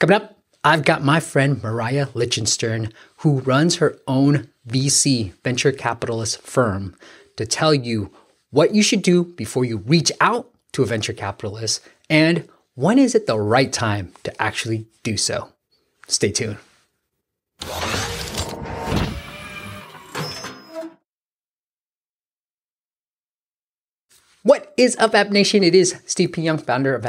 Coming up, I've got my friend Mariah Lichtenstern, who runs her own VC venture capitalist firm, to tell you what you should do before you reach out to a venture capitalist and when is it the right time to actually do so. Stay tuned. What is up, App Nation? It is Steve P. Young, founder of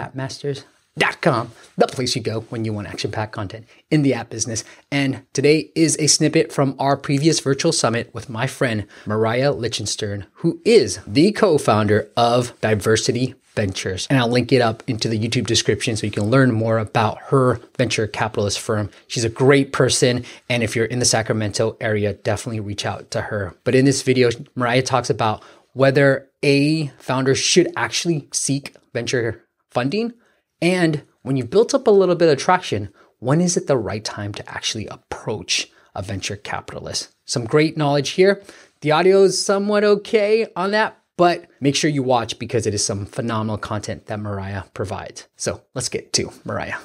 AppMasters.com, the place you go when you want action packed content in the app business. And today is a snippet from our previous virtual summit with my friend Mariah Lichtenstern, who is the co founder of Diversity Ventures. And I'll link it up into the YouTube description so you can learn more about her venture capitalist firm. She's a great person. And if you're in the Sacramento area, definitely reach out to her. But in this video, Mariah talks about whether a founder should actually seek venture funding. And when you've built up a little bit of traction, when is it the right time to actually approach a venture capitalist? Some great knowledge here. The audio is somewhat okay on that, but make sure you watch because it is some phenomenal content that Mariah provides. So let's get to Mariah.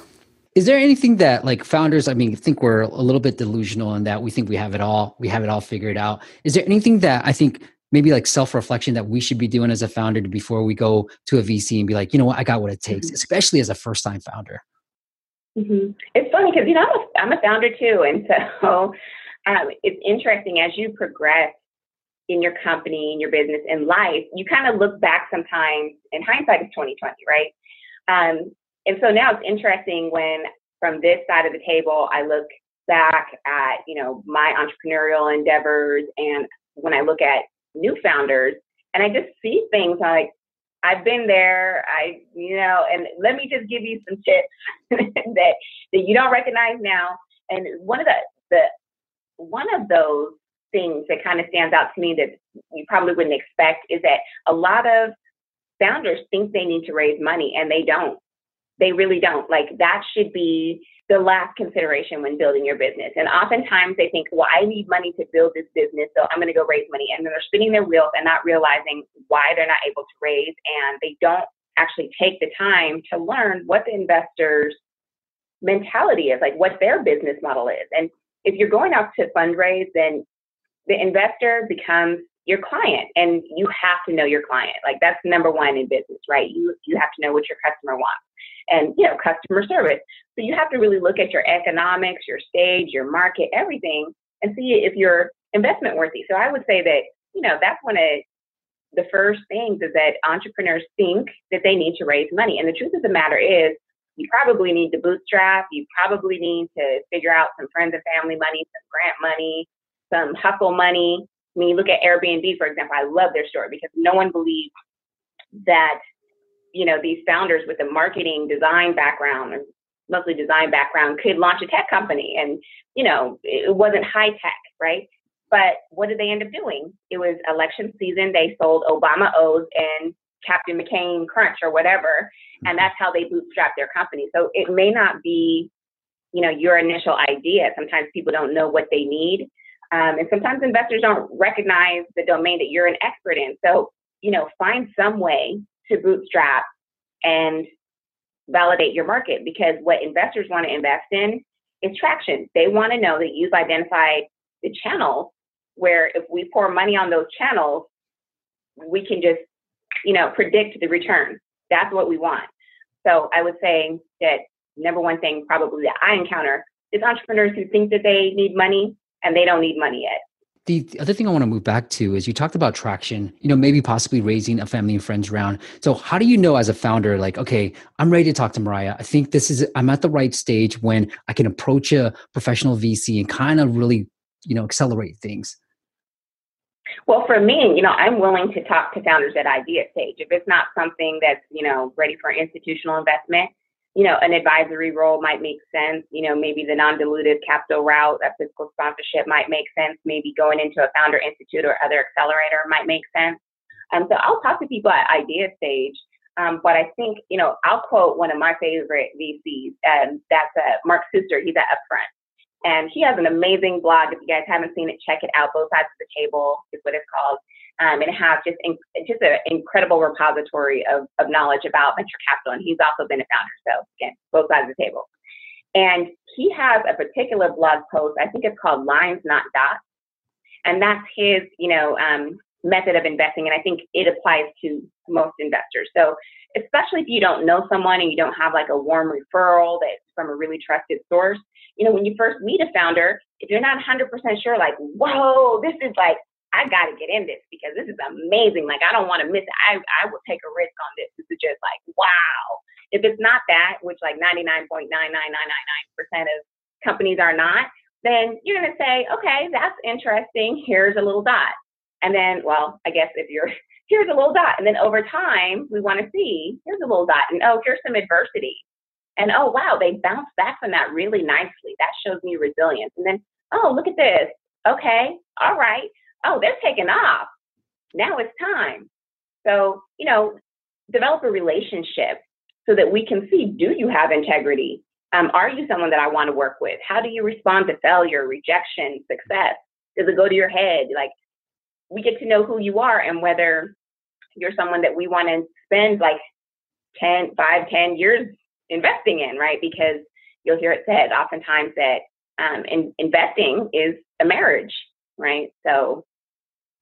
Is there anything that like founders, I mean, think we're a little bit delusional in that we think we have it all, we have it all figured out. Is there anything that I think maybe like self-reflection that we should be doing as a founder before we go to a VC and be like, you know what, I got what it takes, mm-hmm. especially as a first-time founder. Mm-hmm. It's funny because you know I'm a, I'm a founder too, and so um, it's interesting as you progress in your company, in your business, in life. You kind of look back sometimes. In hindsight, is 2020, right? Um, and so now it's interesting when from this side of the table, I look back at you know my entrepreneurial endeavors, and when I look at new founders and I just see things like I've been there, I you know, and let me just give you some tips that that you don't recognize now. And one of the the one of those things that kind of stands out to me that you probably wouldn't expect is that a lot of founders think they need to raise money and they don't. They really don't. Like that should be the last consideration when building your business. And oftentimes they think, well, I need money to build this business, so I'm going to go raise money. And then they're spinning their wheels and not realizing why they're not able to raise. And they don't actually take the time to learn what the investor's mentality is, like what their business model is. And if you're going out to fundraise, then the investor becomes your client and you have to know your client. Like that's number one in business, right? You you have to know what your customer wants and you know customer service. So you have to really look at your economics, your stage, your market, everything, and see if you're investment worthy. So I would say that you know that's one of the first things is that entrepreneurs think that they need to raise money, and the truth of the matter is you probably need to bootstrap. You probably need to figure out some friends and family money, some grant money, some hustle money. When you look at Airbnb, for example, I love their story because no one believes that you know, these founders with a marketing design background or mostly design background could launch a tech company. And, you know, it wasn't high tech, right? But what did they end up doing? It was election season. They sold Obama O's and Captain McCain Crunch or whatever. And that's how they bootstrap their company. So it may not be, you know, your initial idea. Sometimes people don't know what they need. Um, and sometimes investors don't recognize the domain that you're an expert in. So, you know, find some way to bootstrap and validate your market because what investors want to invest in is traction. They want to know that you've identified the channels where if we pour money on those channels, we can just, you know, predict the return. That's what we want. So I would say that number one thing probably that I encounter is entrepreneurs who think that they need money and they don't need money yet. The, other thing I want to move back to is you talked about traction, you know, maybe possibly raising a family and friends round. So how do you know as a founder, like, okay, I'm ready to talk to Mariah. I think this is, I'm at the right stage when I can approach a professional VC and kind of really, you know, accelerate things. Well, for me, you know, I'm willing to talk to founders at idea stage. If it's not something that's, you know, ready for institutional investment, you know, an advisory role might make sense. You know, maybe the non-dilutive capital route, a fiscal sponsorship might make sense. Maybe going into a founder institute or other accelerator might make sense. Um, so I'll talk to people at idea stage. Um, but I think, you know, I'll quote one of my favorite VCs, and that's uh, Mark Suster. He's at Upfront. And he has an amazing blog. If you guys haven't seen it, check it out. Both sides of the table is what it's called um, and have just in, just an incredible repository of, of knowledge about venture capital. And he's also been a founder, so again, both sides of the table. And he has a particular blog post, I think it's called Lines Not Dots. And that's his, you know, um, method of investing. And I think it applies to most investors. So especially if you don't know someone and you don't have like a warm referral that's from a really trusted source, you know, when you first meet a founder, if you're not 100% sure, like, whoa, this is like, I got to get in this because this is amazing. Like, I don't want to miss it. I, I will take a risk on this. This is just like, wow. If it's not that, which like 99.99999% of companies are not, then you're going to say, okay, that's interesting. Here's a little dot. And then, well, I guess if you're here's a little dot. And then over time, we want to see, here's a little dot. And oh, here's some adversity. And oh, wow, they bounced back from that really nicely. That shows me resilience. And then, oh, look at this. Okay, all right. Oh, they're taking off. Now it's time. So, you know, develop a relationship so that we can see do you have integrity? Um, are you someone that I want to work with? How do you respond to failure, rejection, success? Does it go to your head? Like, we get to know who you are and whether you're someone that we want to spend like 10, 5, 10 years investing in, right? Because you'll hear it said oftentimes that um, in, investing is a marriage, right? So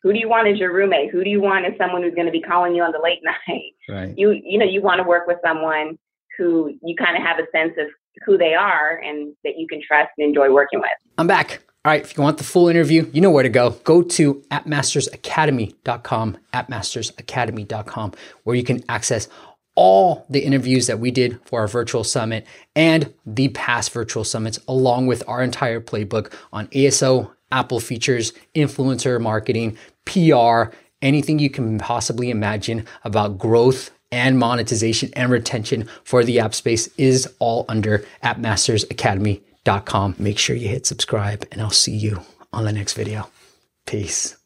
who do you want as your roommate? Who do you want as someone who's going to be calling you on the late night? Right. You, you know, you want to work with someone who you kind of have a sense of who they are and that you can trust and enjoy working with. I'm back. All right, if you want the full interview, you know where to go. Go to appmastersacademy.com, appmastersacademy.com, where you can access all the interviews that we did for our virtual summit and the past virtual summits, along with our entire playbook on ASO, Apple features, influencer marketing, PR, anything you can possibly imagine about growth and monetization and retention for the app space is all under appmastersacademy.com. Make sure you hit subscribe and I'll see you on the next video. Peace.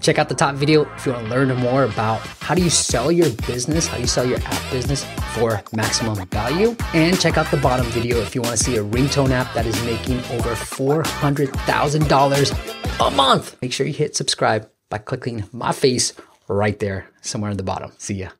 Check out the top video if you want to learn more about how do you sell your business, how you sell your app business for maximum value. And check out the bottom video if you want to see a ringtone app that is making over $400,000 a month. Make sure you hit subscribe by clicking my face right there somewhere in the bottom. See ya.